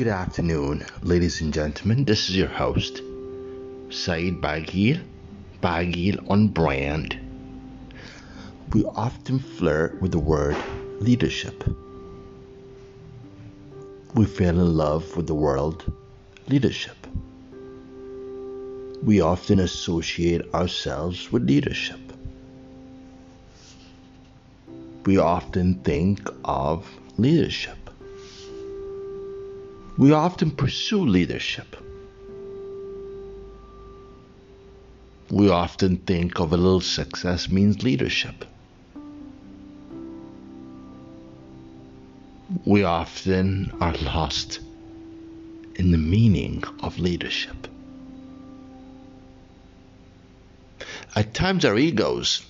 Good afternoon, ladies and gentlemen. This is your host, Saeed Bagil, Bagil on brand. We often flirt with the word leadership. We fell in love with the word leadership. We often associate ourselves with leadership. We often think of leadership. We often pursue leadership. We often think of a little success means leadership. We often are lost in the meaning of leadership. At times, our egos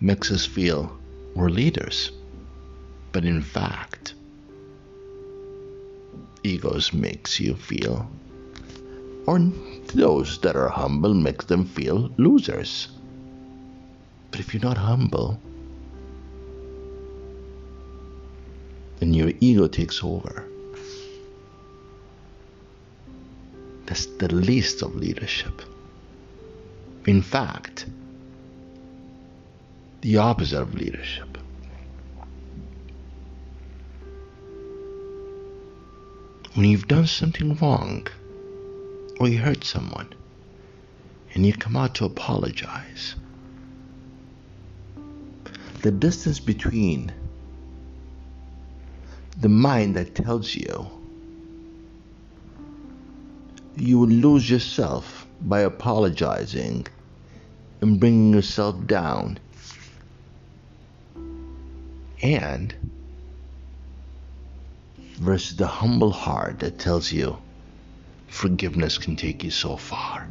makes us feel we're leaders, but in fact, egos makes you feel, or those that are humble makes them feel losers. But if you're not humble, then your ego takes over. That's the least of leadership. In fact, the opposite of leadership. When you've done something wrong, or you hurt someone, and you come out to apologize, the distance between the mind that tells you you will lose yourself by apologizing and bringing yourself down. And versus the humble heart that tells you forgiveness can take you so far.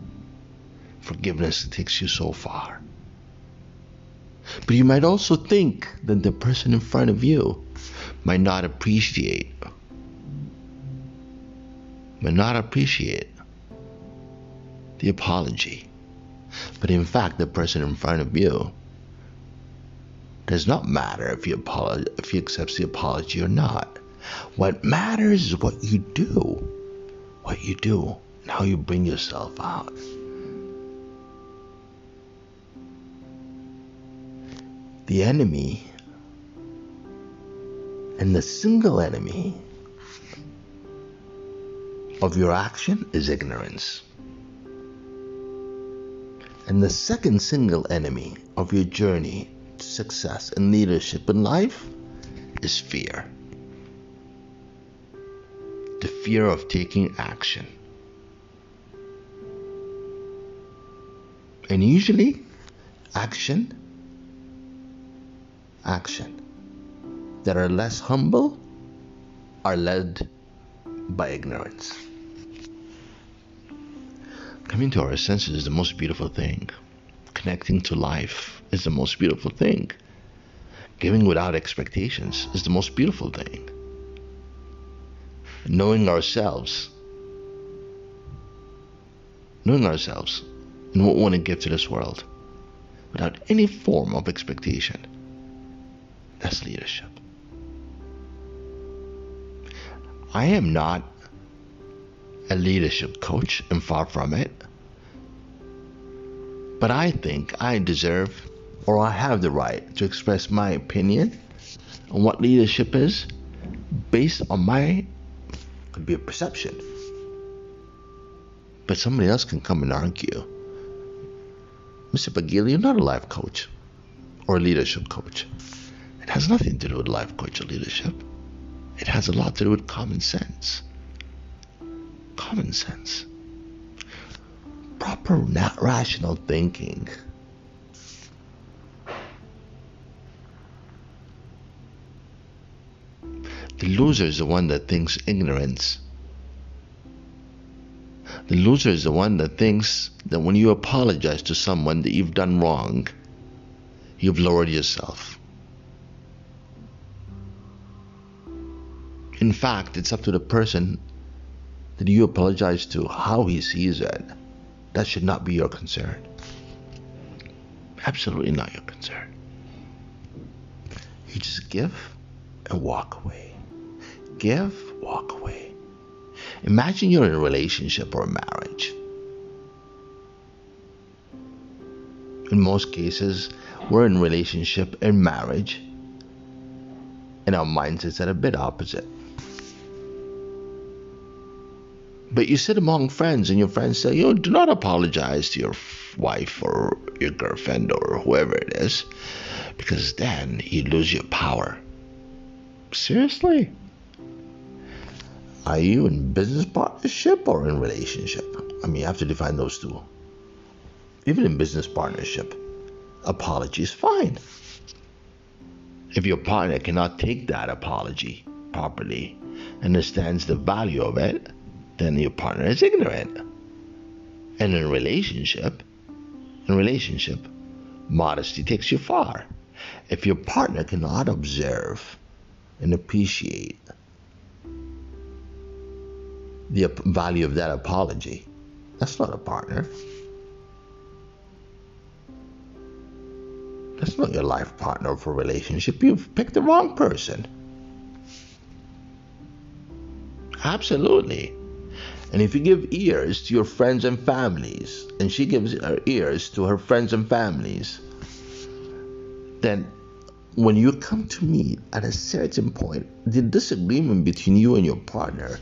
Forgiveness takes you so far. But you might also think that the person in front of you might not appreciate, might not appreciate the apology. But in fact, the person in front of you does not matter if you if he accepts the apology or not. What matters is what you do, what you do, and how you bring yourself out. The enemy and the single enemy of your action is ignorance. And the second single enemy of your journey to success and leadership in life is fear. Fear of taking action. And usually, action, action that are less humble are led by ignorance. Coming to our senses is the most beautiful thing. Connecting to life is the most beautiful thing. Giving without expectations is the most beautiful thing. Knowing ourselves, knowing ourselves and what we want to give to this world without any form of expectation, that's leadership. I am not a leadership coach and far from it. But I think I deserve or I have the right to express my opinion on what leadership is based on my could be a perception. But somebody else can come and argue. Mr. Bagili, you're not a life coach or a leadership coach. It has nothing to do with life coach or leadership. It has a lot to do with common sense. Common sense. Proper, not rational thinking. The loser is the one that thinks ignorance. The loser is the one that thinks that when you apologize to someone that you've done wrong, you've lowered yourself. In fact, it's up to the person that you apologize to how he sees it. That should not be your concern. Absolutely not your concern. You just give and walk away. Give, walk away. Imagine you're in a relationship or a marriage. In most cases, we're in relationship and marriage, and our mindsets are a bit opposite. But you sit among friends, and your friends say, "You do not apologize to your wife or your girlfriend or whoever it is, because then you lose your power." Seriously? Are you in business partnership or in relationship? I mean, you have to define those two. Even in business partnership, apology is fine. If your partner cannot take that apology properly, understands the value of it, then your partner is ignorant. And in relationship, in relationship, modesty takes you far. If your partner cannot observe and appreciate the value of that apology, that's not a partner. That's not your life partner for relationship. You've picked the wrong person. Absolutely. And if you give ears to your friends and families, and she gives her ears to her friends and families, then when you come to meet at a certain point, the disagreement between you and your partner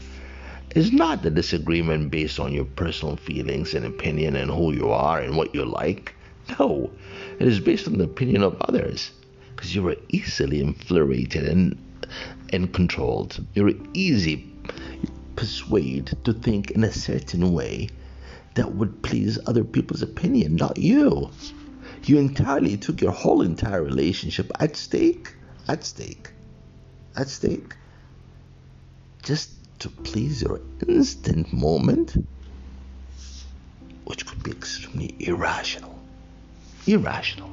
is not the disagreement based on your personal feelings and opinion and who you are and what you like. No, it is based on the opinion of others because you are easily infuriated and, and controlled. You're easy persuade to think in a certain way that would please other people's opinion, not you. You entirely took your whole entire relationship at stake, at stake, at stake, just to please your instant moment, which could be extremely irrational. Irrational.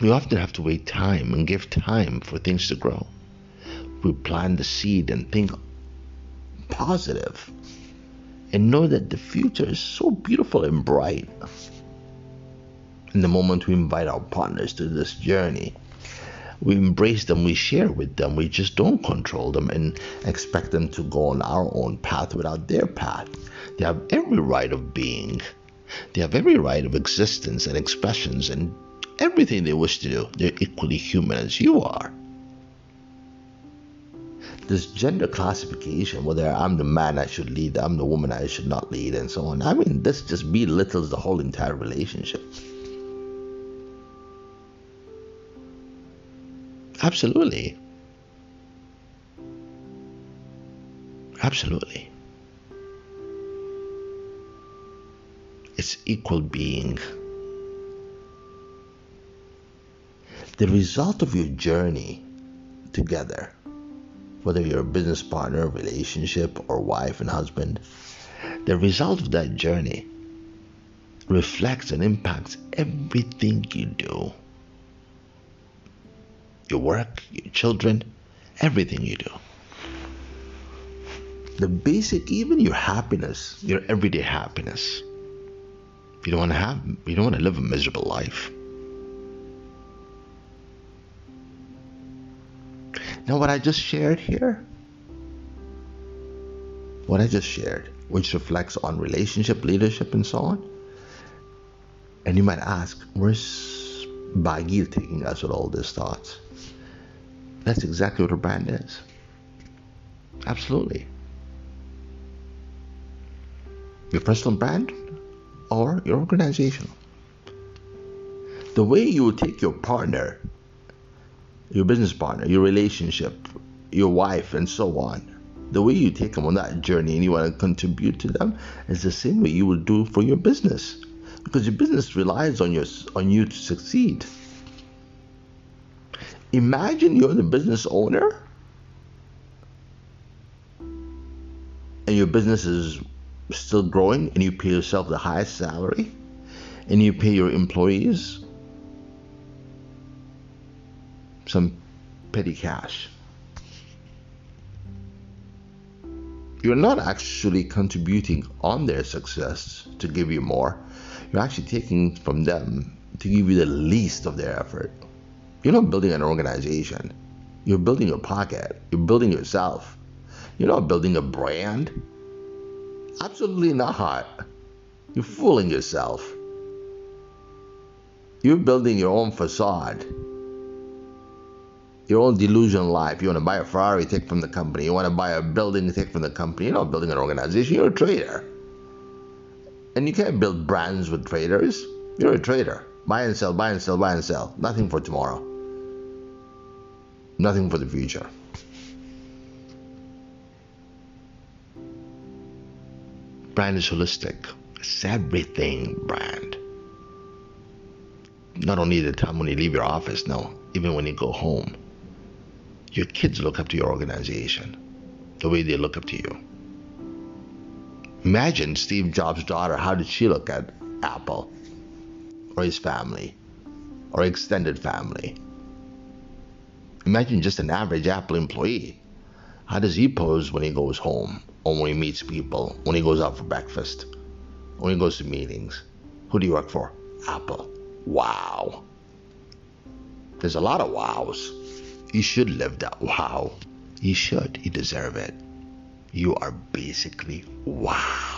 We often have to wait time and give time for things to grow we plant the seed and think positive and know that the future is so beautiful and bright. In the moment we invite our partners to this journey, we embrace them, we share with them, we just don't control them and expect them to go on our own path without their path. They have every right of being, they have every right of existence and expressions and everything they wish to do. They're equally human as you are this gender classification, whether I'm the man I should lead, I'm the woman I should not lead, and so on. I mean, this just belittles the whole entire relationship. Absolutely. Absolutely. It's equal being. The result of your journey together whether you're a business partner, relationship, or wife and husband, the result of that journey reflects and impacts everything you do your work, your children, everything you do. The basic, even your happiness, your everyday happiness. You don't want to have, you don't want to live a miserable life. Now, what I just shared here, what I just shared, which reflects on relationship, leadership, and so on. And you might ask, where's Bagil taking us with all these thoughts? That's exactly what a brand is. Absolutely. Your personal brand or your organization. The way you will take your partner your business partner, your relationship, your wife, and so on. The way you take them on that journey and you want to contribute to them is the same way you would do for your business, because your business relies on your on you to succeed. Imagine you're the business owner and your business is still growing and you pay yourself the highest salary and you pay your employees some petty cash. You're not actually contributing on their success to give you more. You're actually taking from them to give you the least of their effort. You're not building an organization. You're building your pocket. You're building yourself. You're not building a brand. Absolutely not. You're fooling yourself. You're building your own facade. Your own delusion life. You want to buy a Ferrari, take from the company. You want to buy a building, take from the company. You're not building an organization. You're a trader. And you can't build brands with traders. You're a trader. Buy and sell, buy and sell, buy and sell. Nothing for tomorrow. Nothing for the future. Brand is holistic. It's everything brand. Not only the time when you leave your office, no, even when you go home. Your kids look up to your organization the way they look up to you. Imagine Steve Jobs' daughter, how did she look at Apple or his family or extended family? Imagine just an average Apple employee. How does he pose when he goes home or when he meets people, when he goes out for breakfast, when he goes to meetings? Who do you work for? Apple. Wow. There's a lot of wows. You should live that wow. You should. You deserve it. You are basically wow.